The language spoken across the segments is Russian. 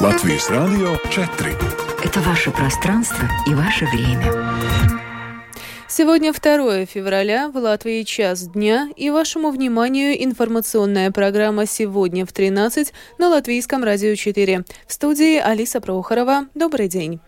Латвийс Радио 4. Это ваше пространство и ваше время. Сегодня 2 февраля, в Латвии час дня, и вашему вниманию информационная программа «Сегодня в 13» на Латвийском радио 4. В студии Алиса Прохорова. Добрый день.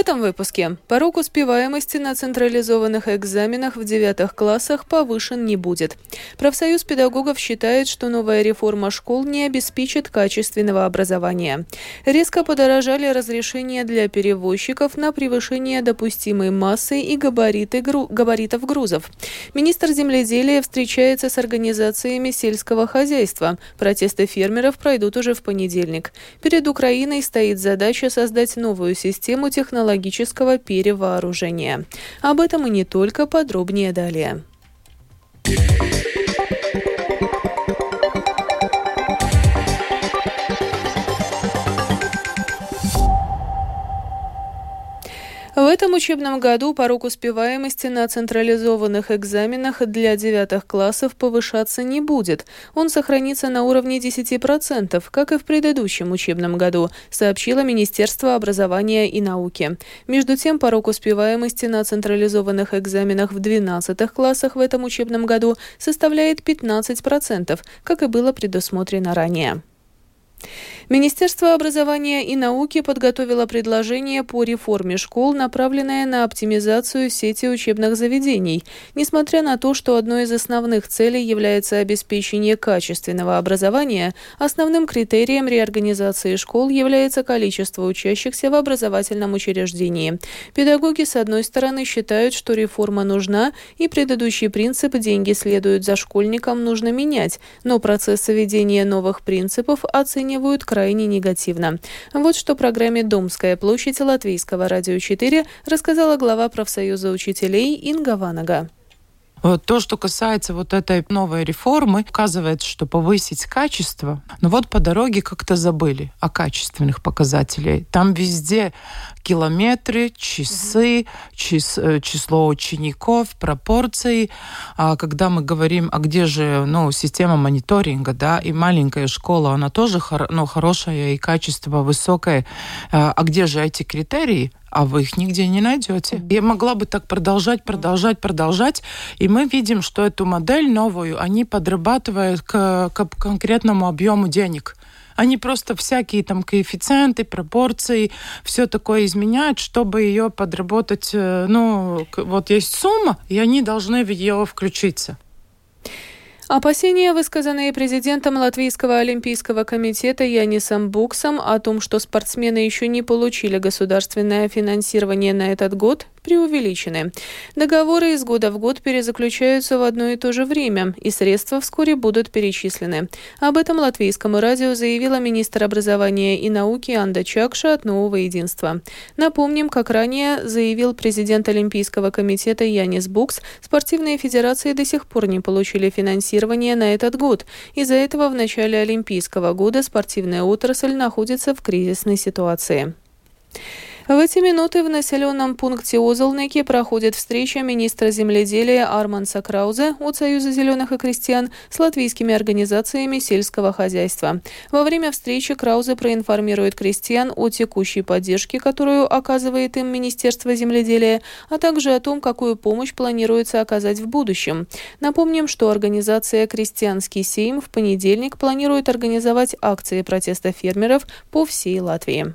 Этом выпуске порог успеваемости на централизованных экзаменах в девятых классах повышен не будет. Профсоюз педагогов считает, что новая реформа школ не обеспечит качественного образования. Резко подорожали разрешения для перевозчиков на превышение допустимой массы и габариты гру... габаритов грузов. Министр земледелия встречается с организациями сельского хозяйства. Протесты фермеров пройдут уже в понедельник. Перед Украиной стоит задача создать новую систему технологий технологического перевооружения. Об этом и не только, подробнее далее. Этом учебном году порог успеваемости на централизованных экзаменах для девятых классов повышаться не будет. Он сохранится на уровне 10%, как и в предыдущем учебном году, сообщило Министерство образования и науки. Между тем, порог успеваемости на централизованных экзаменах в 12 классах в этом учебном году составляет 15%, как и было предусмотрено ранее. Министерство образования и науки подготовило предложение по реформе школ, направленное на оптимизацию сети учебных заведений. Несмотря на то, что одной из основных целей является обеспечение качественного образования, основным критерием реорганизации школ является количество учащихся в образовательном учреждении. Педагоги, с одной стороны, считают, что реформа нужна, и предыдущий принцип «деньги следуют за школьником» нужно менять, но процесс введения новых принципов оценивают крайне крайне негативно. Вот что программе «Домская площадь» Латвийского радио 4 рассказала глава профсоюза учителей Инга Ванага. То, что касается вот этой новой реформы, указывает, что повысить качество, но вот по дороге как-то забыли о качественных показателях. Там везде километры, часы, чис, э, число учеников, пропорции. А когда мы говорим, а где же ну, система мониторинга, да, и маленькая школа, она тоже ну, хорошая и качество высокое. А, а где же эти критерии? А вы их нигде не найдете. Я могла бы так продолжать, продолжать, продолжать, и мы видим, что эту модель новую они подрабатывают к, к конкретному объему денег. Они просто всякие там коэффициенты, пропорции, все такое изменяют, чтобы ее подработать. Э, ну, вот есть сумма, и они должны в ее включиться. Опасения, высказанные президентом Латвийского олимпийского комитета Янисом Буксом о том, что спортсмены еще не получили государственное финансирование на этот год, преувеличены. Договоры из года в год перезаключаются в одно и то же время, и средства вскоре будут перечислены. Об этом латвийскому радио заявила министр образования и науки Анда Чакша от Нового Единства. Напомним, как ранее заявил президент Олимпийского комитета Янис Букс, спортивные федерации до сих пор не получили финансирование на этот год. Из-за этого в начале Олимпийского года спортивная отрасль находится в кризисной ситуации. В эти минуты в населенном пункте Озолнеки проходит встреча министра земледелия Арманса Краузе от Союза зеленых и крестьян с латвийскими организациями сельского хозяйства. Во время встречи Краузе проинформирует крестьян о текущей поддержке, которую оказывает им Министерство земледелия, а также о том, какую помощь планируется оказать в будущем. Напомним, что организация «Крестьянский сейм» в понедельник планирует организовать акции протеста фермеров по всей Латвии.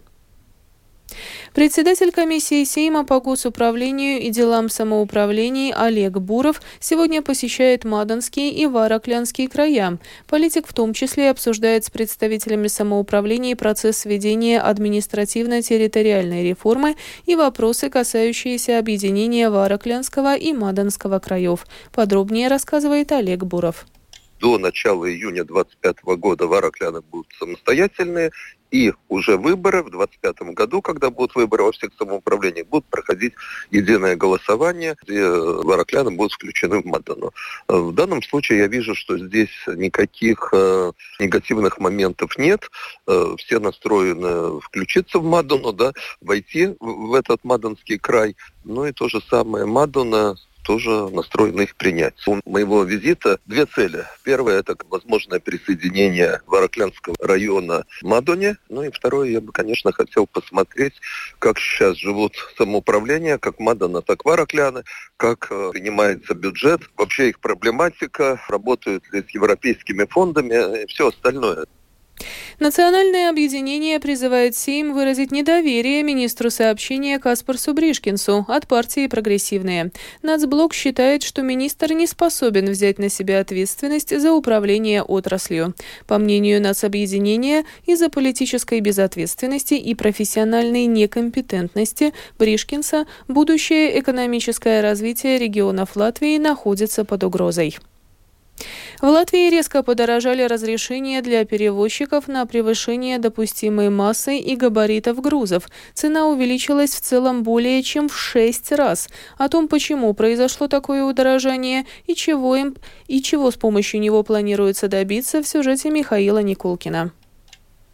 Председатель комиссии Сейма по госуправлению и делам самоуправлений Олег Буров сегодня посещает Маданские и Вараклянские края. Политик в том числе обсуждает с представителями самоуправления процесс введения административно-территориальной реформы и вопросы, касающиеся объединения Вараклянского и Маданского краев. Подробнее рассказывает Олег Буров. до начала июня 2025 года варакляны будут самостоятельные, и уже выборы в 2025 году, когда будут выборы во всех самоуправлениях, будут проходить единое голосование, где варакляны будут включены в Мадану. В данном случае я вижу, что здесь никаких э, негативных моментов нет. Э, все настроены включиться в Мадану, да, войти в этот Маданский край. Ну и то же самое Мадана тоже настроены их принять. У моего визита две цели. Первое – это возможное присоединение Вараклянского района Мадоне. Ну и второе, я бы, конечно, хотел посмотреть, как сейчас живут самоуправления, как Мадона, так Варакляны, как э, принимается бюджет, вообще их проблематика, работают ли с европейскими фондами и все остальное. Национальное объединение призывает Сейм выразить недоверие министру сообщения Каспарсу Бришкинсу от партии «Прогрессивные». Нацблок считает, что министр не способен взять на себя ответственность за управление отраслью. По мнению нацобъединения, из-за политической безответственности и профессиональной некомпетентности Бришкинса будущее экономическое развитие регионов Латвии находится под угрозой. В Латвии резко подорожали разрешения для перевозчиков на превышение допустимой массы и габаритов грузов. Цена увеличилась в целом более чем в шесть раз. О том, почему произошло такое удорожание и чего, им, и чего с помощью него планируется добиться, в сюжете Михаила Никулкина.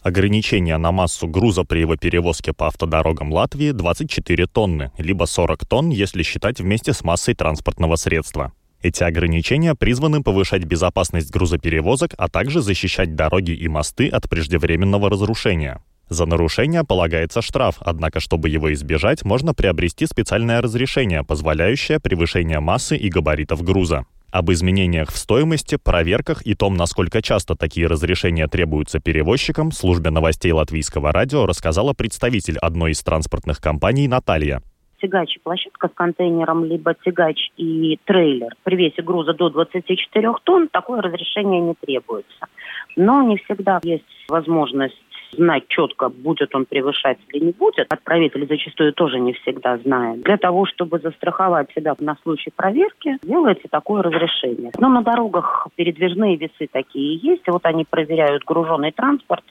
Ограничение на массу груза при его перевозке по автодорогам Латвии 24 тонны, либо 40 тонн, если считать вместе с массой транспортного средства. Эти ограничения призваны повышать безопасность грузоперевозок, а также защищать дороги и мосты от преждевременного разрушения. За нарушение полагается штраф, однако, чтобы его избежать, можно приобрести специальное разрешение, позволяющее превышение массы и габаритов груза. Об изменениях в стоимости, проверках и том, насколько часто такие разрешения требуются перевозчикам, службе новостей латвийского радио рассказала представитель одной из транспортных компаний Наталья тягач и площадка с контейнером, либо тягач и трейлер при весе груза до 24 тонн, такое разрешение не требуется. Но не всегда есть возможность знать четко, будет он превышать или не будет. Отправитель зачастую тоже не всегда знает. Для того, чтобы застраховать себя на случай проверки, делается такое разрешение. Но на дорогах передвижные весы такие есть. Вот они проверяют груженный транспорт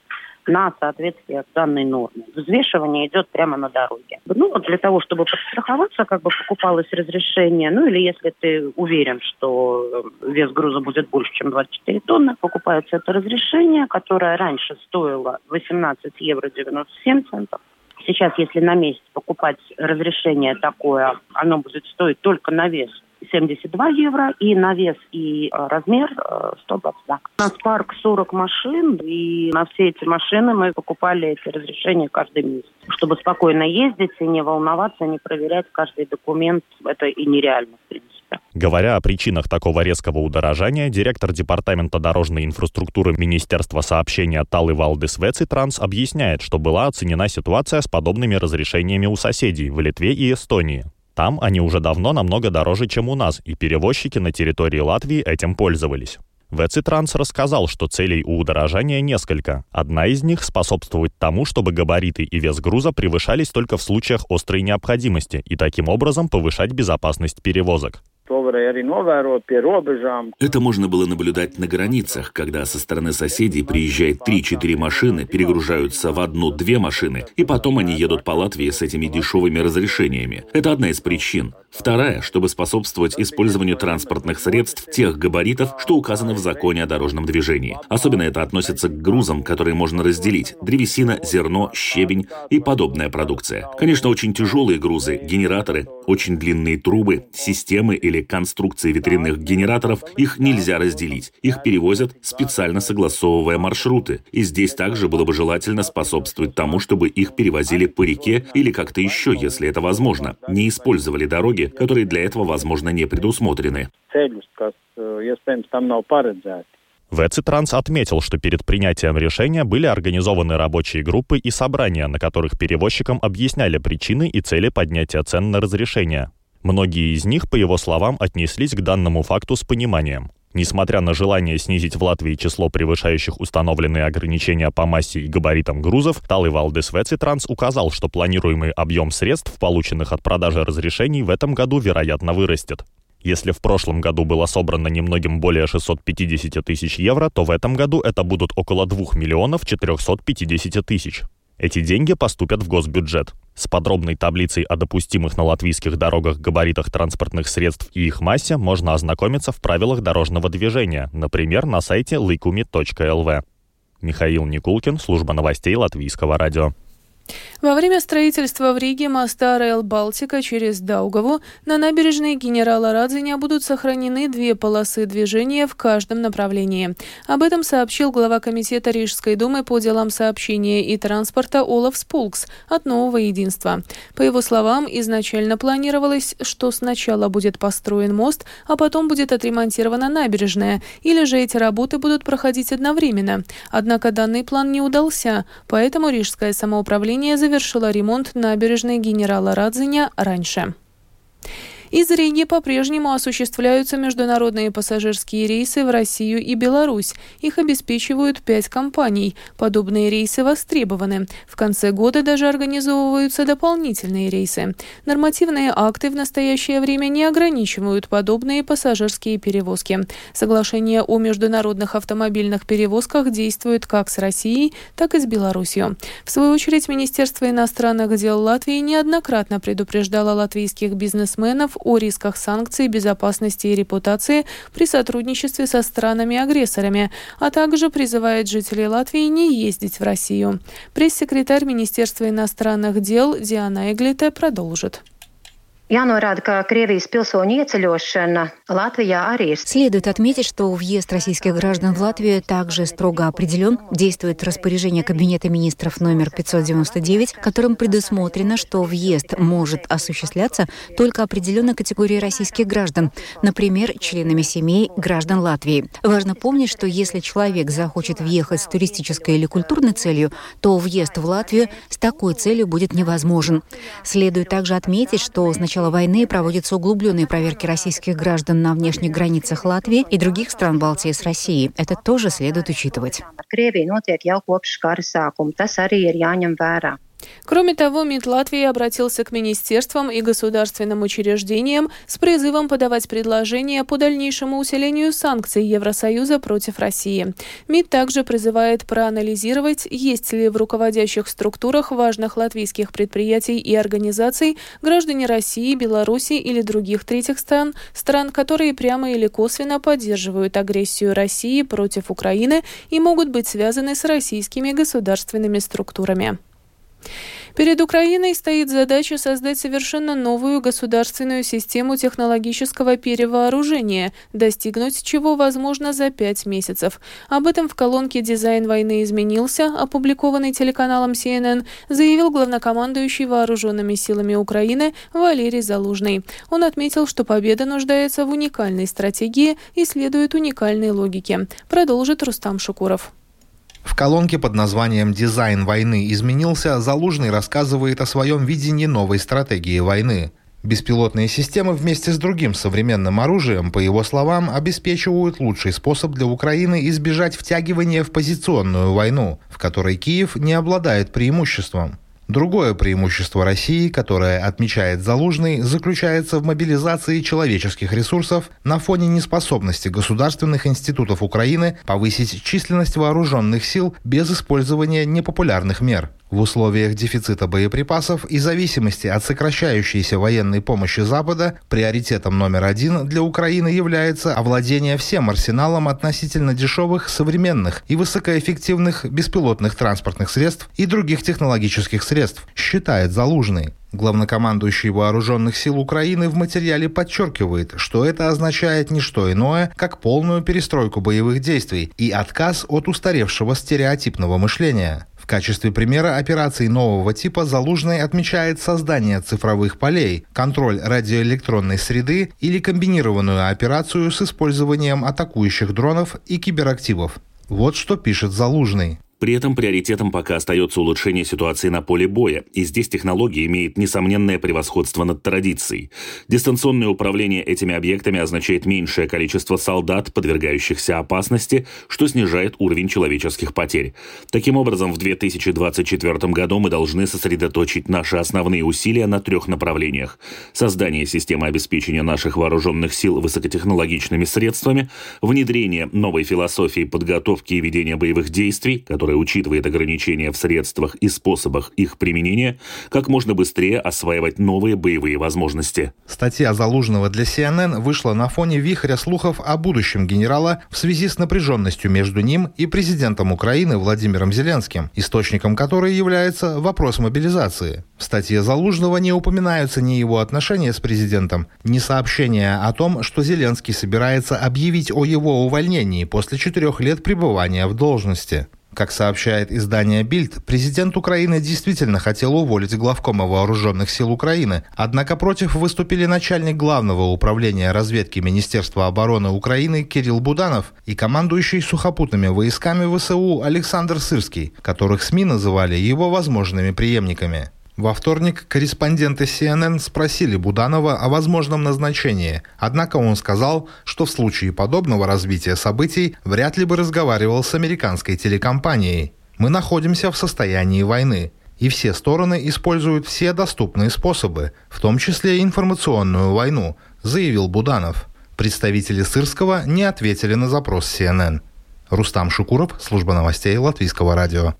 на соответствие данной норме. Взвешивание идет прямо на дороге. Ну, для того, чтобы подстраховаться, как бы покупалось разрешение, ну, или если ты уверен, что э, вес груза будет больше, чем 24 тонны, покупается это разрешение, которое раньше стоило 18 евро 97 центов. Сейчас, если на месяц покупать разрешение такое, оно будет стоить только на вес 72 евро, и на вес и э, размер 122. У нас парк 40 машин, и на все эти машины мы покупали эти разрешения каждый месяц, чтобы спокойно ездить и не волноваться, не проверять каждый документ. Это и нереально, в принципе. Говоря о причинах такого резкого удорожания, директор Департамента дорожной инфраструктуры Министерства сообщения Талы Валдес Вецитранс объясняет, что была оценена ситуация с подобными разрешениями у соседей в Литве и Эстонии. Там они уже давно намного дороже, чем у нас, и перевозчики на территории Латвии этим пользовались. Вецитранс рассказал, что целей у удорожания несколько. Одна из них – способствовать тому, чтобы габариты и вес груза превышались только в случаях острой необходимости и таким образом повышать безопасность перевозок. Это можно было наблюдать на границах, когда со стороны соседей приезжает 3-4 машины, перегружаются в одну-две машины, и потом они едут по Латвии с этими дешевыми разрешениями. Это одна из причин. Вторая, чтобы способствовать использованию транспортных средств тех габаритов, что указано в законе о дорожном движении. Особенно это относится к грузам, которые можно разделить. Древесина, зерно, щебень и подобная продукция. Конечно, очень тяжелые грузы, генераторы, очень длинные трубы, системы или конструкции ветряных генераторов, их нельзя разделить. Их перевозят, специально согласовывая маршруты. И здесь также было бы желательно способствовать тому, чтобы их перевозили по реке или как-то еще, если это возможно. Не использовали дороги, которые для этого, возможно, не предусмотрены. Вецитранс отметил, что перед принятием решения были организованы рабочие группы и собрания, на которых перевозчикам объясняли причины и цели поднятия цен на разрешение. Многие из них, по его словам, отнеслись к данному факту с пониманием. Несмотря на желание снизить в Латвии число превышающих установленные ограничения по массе и габаритам грузов, Талый Валдес Вецитранс указал, что планируемый объем средств, полученных от продажи разрешений, в этом году, вероятно, вырастет. Если в прошлом году было собрано немногим более 650 тысяч евро, то в этом году это будут около 2 миллионов 450 тысяч. Эти деньги поступят в госбюджет. С подробной таблицей о допустимых на латвийских дорогах габаритах транспортных средств и их массе можно ознакомиться в правилах дорожного движения, например, на сайте likumi.lv. Михаил Никулкин, служба новостей Латвийского радио. Во время строительства в Риге моста Рейл Балтика через Даугаву на набережной генерала Радзиня будут сохранены две полосы движения в каждом направлении. Об этом сообщил глава комитета Рижской думы по делам сообщения и транспорта Олаф Спулкс от Нового Единства. По его словам, изначально планировалось, что сначала будет построен мост, а потом будет отремонтирована набережная, или же эти работы будут проходить одновременно. Однако данный план не удался, поэтому Рижское самоуправление управление завершило ремонт набережной генерала Радзиня раньше. Из Риги по-прежнему осуществляются международные пассажирские рейсы в Россию и Беларусь. Их обеспечивают пять компаний. Подобные рейсы востребованы. В конце года даже организовываются дополнительные рейсы. Нормативные акты в настоящее время не ограничивают подобные пассажирские перевозки. Соглашение о международных автомобильных перевозках действует как с Россией, так и с Беларусью. В свою очередь, Министерство иностранных дел Латвии неоднократно предупреждало латвийских бизнесменов о рисках санкций, безопасности и репутации при сотрудничестве со странами-агрессорами, а также призывает жителей Латвии не ездить в Россию. Пресс-секретарь Министерства иностранных дел Диана Эглите продолжит. Jānorāda, ka Krievijas pilsoņu Латвия arī Следует отметить, что въезд российских граждан в Латвию также строго определен. Действует распоряжение Кабинета министров номер 599, которым предусмотрено, что въезд может осуществляться только определенной категории российских граждан, например, членами семей граждан Латвии. Важно помнить, что если человек захочет въехать с туристической или культурной целью, то въезд в Латвию с такой целью будет невозможен. Следует также отметить, что сначала начала войны проводятся углубленные проверки российских граждан на внешних границах Латвии и других стран Балтии с Россией. Это тоже следует учитывать. Кроме того, МИД Латвии обратился к министерствам и государственным учреждениям с призывом подавать предложения по дальнейшему усилению санкций Евросоюза против России. МИД также призывает проанализировать, есть ли в руководящих структурах важных латвийских предприятий и организаций граждане России, Беларуси или других третьих стран, стран, которые прямо или косвенно поддерживают агрессию России против Украины и могут быть связаны с российскими государственными структурами. Перед Украиной стоит задача создать совершенно новую государственную систему технологического перевооружения, достигнуть чего возможно за пять месяцев. Об этом в колонке «Дизайн войны изменился», опубликованной телеканалом CNN, заявил главнокомандующий вооруженными силами Украины Валерий Залужный. Он отметил, что победа нуждается в уникальной стратегии и следует уникальной логике. Продолжит Рустам Шукуров. В колонке под названием «Дизайн войны изменился» Залужный рассказывает о своем видении новой стратегии войны. Беспилотные системы вместе с другим современным оружием, по его словам, обеспечивают лучший способ для Украины избежать втягивания в позиционную войну, в которой Киев не обладает преимуществом. Другое преимущество России, которое отмечает Залужный, заключается в мобилизации человеческих ресурсов на фоне неспособности государственных институтов Украины повысить численность вооруженных сил без использования непопулярных мер. В условиях дефицита боеприпасов и зависимости от сокращающейся военной помощи Запада приоритетом номер один для Украины является овладение всем арсеналом относительно дешевых, современных и высокоэффективных беспилотных транспортных средств и других технологических средств, считает Залужный. Главнокомандующий Вооруженных сил Украины в материале подчеркивает, что это означает не что иное, как полную перестройку боевых действий и отказ от устаревшего стереотипного мышления качестве примера операций нового типа Залужный отмечает создание цифровых полей, контроль радиоэлектронной среды или комбинированную операцию с использованием атакующих дронов и киберактивов. Вот что пишет Залужный. При этом приоритетом пока остается улучшение ситуации на поле боя, и здесь технология имеет несомненное превосходство над традицией. Дистанционное управление этими объектами означает меньшее количество солдат, подвергающихся опасности, что снижает уровень человеческих потерь. Таким образом, в 2024 году мы должны сосредоточить наши основные усилия на трех направлениях. Создание системы обеспечения наших вооруженных сил высокотехнологичными средствами, внедрение новой философии подготовки и ведения боевых действий, которая которая учитывает ограничения в средствах и способах их применения, как можно быстрее осваивать новые боевые возможности. Статья Залужного для CNN вышла на фоне вихря слухов о будущем генерала в связи с напряженностью между ним и президентом Украины Владимиром Зеленским, источником которой является вопрос мобилизации. В статье Залужного не упоминаются ни его отношения с президентом, ни сообщения о том, что Зеленский собирается объявить о его увольнении после четырех лет пребывания в должности. Как сообщает издание «Бильд», президент Украины действительно хотел уволить главкома вооруженных сил Украины, однако против выступили начальник главного управления разведки Министерства обороны Украины Кирилл Буданов и командующий сухопутными войсками ВСУ Александр Сырский, которых СМИ называли его возможными преемниками. Во вторник корреспонденты CNN спросили Буданова о возможном назначении, однако он сказал, что в случае подобного развития событий вряд ли бы разговаривал с американской телекомпанией. «Мы находимся в состоянии войны, и все стороны используют все доступные способы, в том числе информационную войну», заявил Буданов. Представители Сырского не ответили на запрос CNN. Рустам Шукуров, служба новостей Латвийского радио.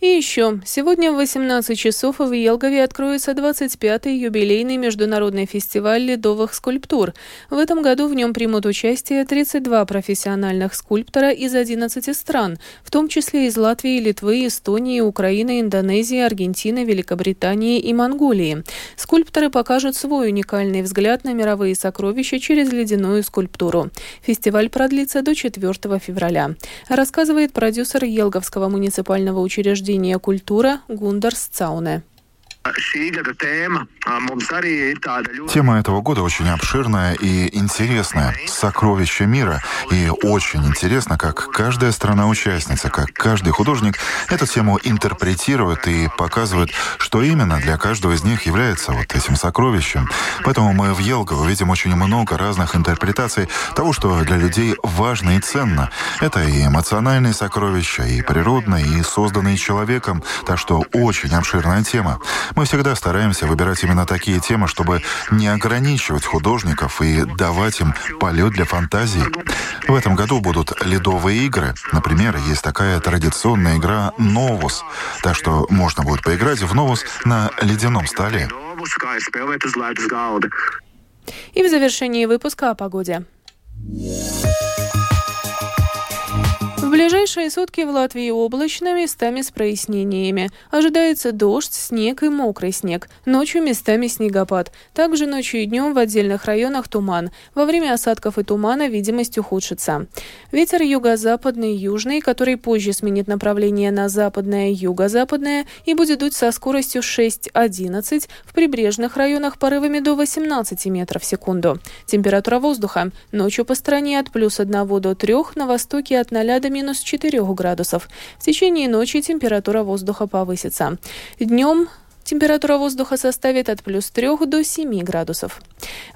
И еще, сегодня в 18 часов в Елгове откроется 25-й юбилейный международный фестиваль ледовых скульптур. В этом году в нем примут участие 32 профессиональных скульптора из 11 стран, в том числе из Латвии, Литвы, Эстонии, Украины, Индонезии, Аргентины, Великобритании и Монголии. Скульпторы покажут свой уникальный взгляд на мировые сокровища через ледяную скульптуру. Фестиваль продлится до 4 февраля. Рассказывает продюсер Елговского муниципального учреждения учреждения культура Гундарс Цауне. Тема этого года очень обширная и интересная. Сокровища мира. И очень интересно, как каждая страна-участница, как каждый художник эту тему интерпретирует и показывает, что именно для каждого из них является вот этим сокровищем. Поэтому мы в Елгово видим очень много разных интерпретаций того, что для людей важно и ценно. Это и эмоциональные сокровища, и природные, и созданные человеком. Так что очень обширная тема. Мы всегда стараемся выбирать именно такие темы, чтобы не ограничивать художников и давать им полет для фантазии. В этом году будут ледовые игры. Например, есть такая традиционная игра «Новус». Так что можно будет поиграть в «Новус» на ледяном столе. И в завершении выпуска о погоде ближайшие сутки в Латвии облачно, местами с прояснениями. Ожидается дождь, снег и мокрый снег. Ночью местами снегопад. Также ночью и днем в отдельных районах туман. Во время осадков и тумана видимость ухудшится. Ветер юго-западный, южный, который позже сменит направление на западное, юго-западное и будет дуть со скоростью 6-11, в прибрежных районах порывами до 18 метров в секунду. Температура воздуха. Ночью по стране от плюс 1 до 3, на востоке от 0 до минус минус 4 градусов. В течение ночи температура воздуха повысится. Днем Температура воздуха составит от плюс 3 до 7 градусов.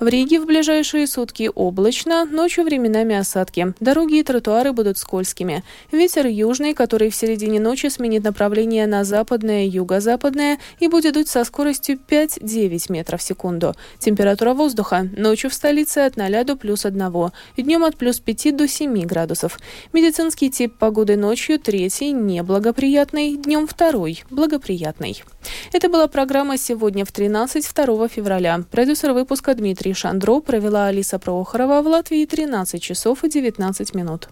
В Риге в ближайшие сутки облачно, ночью временами осадки. Дороги и тротуары будут скользкими. Ветер южный, который в середине ночи сменит направление на западное, юго-западное и будет дуть со скоростью 5-9 метров в секунду. Температура воздуха ночью в столице от 0 до плюс 1, днем от плюс 5 до 7 градусов. Медицинский тип погоды ночью третий, неблагоприятный, днем второй, благоприятный. Это был была программа «Сегодня в 13 2 февраля». Продюсер выпуска Дмитрий Шандро провела Алиса Прохорова в Латвии 13 часов и 19 минут.